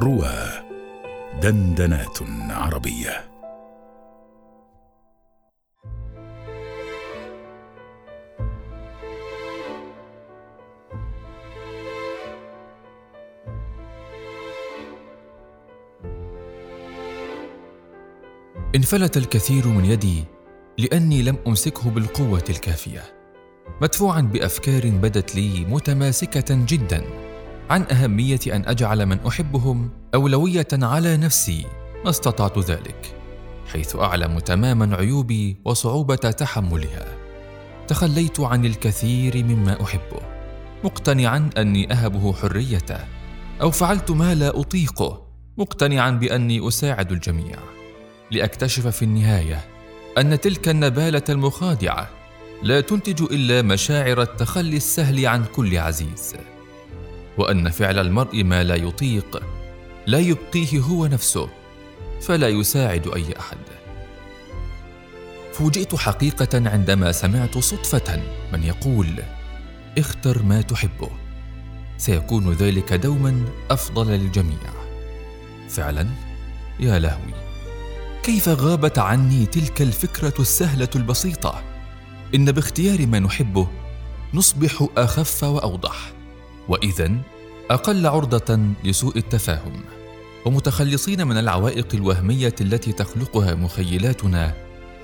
روى دندنات عربية. انفلت الكثير من يدي لأني لم أمسكه بالقوة الكافية. مدفوعا بأفكار بدت لي متماسكة جدا. عن أهمية أن أجعل من أحبهم أولوية على نفسي ما استطعت ذلك حيث أعلم تماما عيوبي وصعوبة تحملها. تخليت عن الكثير مما أحبه مقتنعا أني أهبه حريته أو فعلت ما لا أطيقه مقتنعا بأني أساعد الجميع. لأكتشف في النهاية أن تلك النبالة المخادعة لا تنتج إلا مشاعر التخلي السهل عن كل عزيز. وأن فعل المرء ما لا يطيق لا يبقيه هو نفسه فلا يساعد أي أحد. فوجئت حقيقة عندما سمعت صدفة من يقول اختر ما تحبه سيكون ذلك دوما أفضل للجميع. فعلا يا لهوي! كيف غابت عني تلك الفكرة السهلة البسيطة؟ إن باختيار ما نحبه نصبح أخف وأوضح. واذا أقل عرضة لسوء التفاهم. ومتخلصين من العوائق الوهمية التي تخلقها مخيلاتنا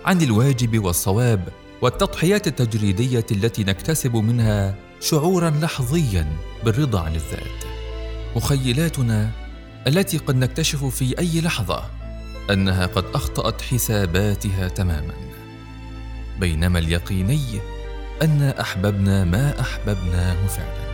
عن الواجب والصواب والتضحيات التجريدية التي نكتسب منها شعورا لحظيا بالرضا عن الذات. مخيلاتنا التي قد نكتشف في أي لحظة أنها قد أخطأت حساباتها تماما. بينما اليقيني أن أحببنا ما أحببناه فعلا.